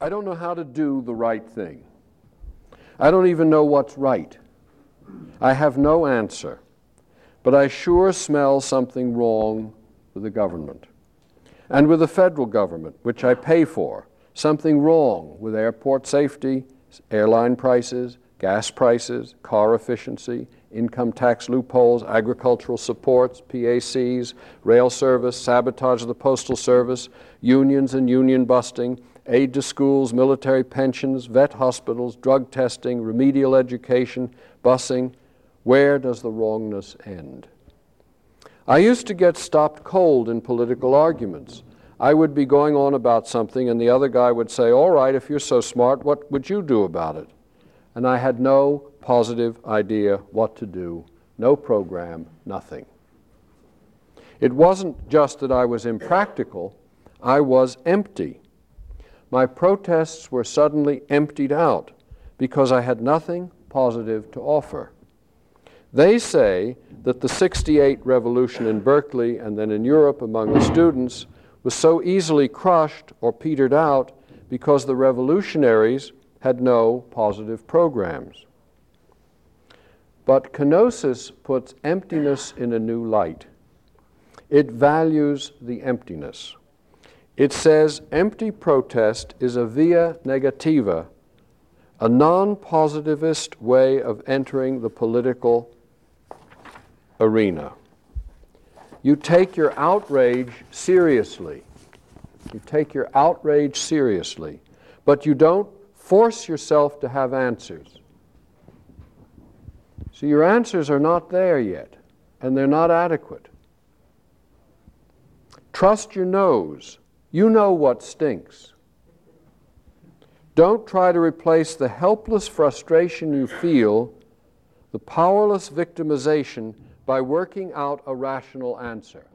I don't know how to do the right thing. I don't even know what's right. I have no answer, but I sure smell something wrong with the government. And with the federal government, which I pay for, something wrong with airport safety, airline prices, gas prices, car efficiency, income tax loopholes, agricultural supports, PACs, rail service, sabotage of the Postal Service, unions and union busting, aid to schools, military pensions, vet hospitals, drug testing, remedial education, busing. Where does the wrongness end? I used to get stopped cold in political arguments. I would be going on about something, and the other guy would say, All right, if you're so smart, what would you do about it? And I had no positive idea what to do, no program, nothing. It wasn't just that I was impractical, I was empty my protests were suddenly emptied out because I had nothing positive to offer. They say that the 68 revolution in Berkeley and then in Europe among the students was so easily crushed or petered out because the revolutionaries had no positive programs. But kenosis puts emptiness in a new light. It values the emptiness. It says empty protest is a via negativa, a non positivist way of entering the political arena. You take your outrage seriously. You take your outrage seriously, but you don't force yourself to have answers. So your answers are not there yet, and they're not adequate. Trust your nose you know what stinks. Don't try to replace the helpless frustration you feel, the powerless victimization, by working out a rational answer.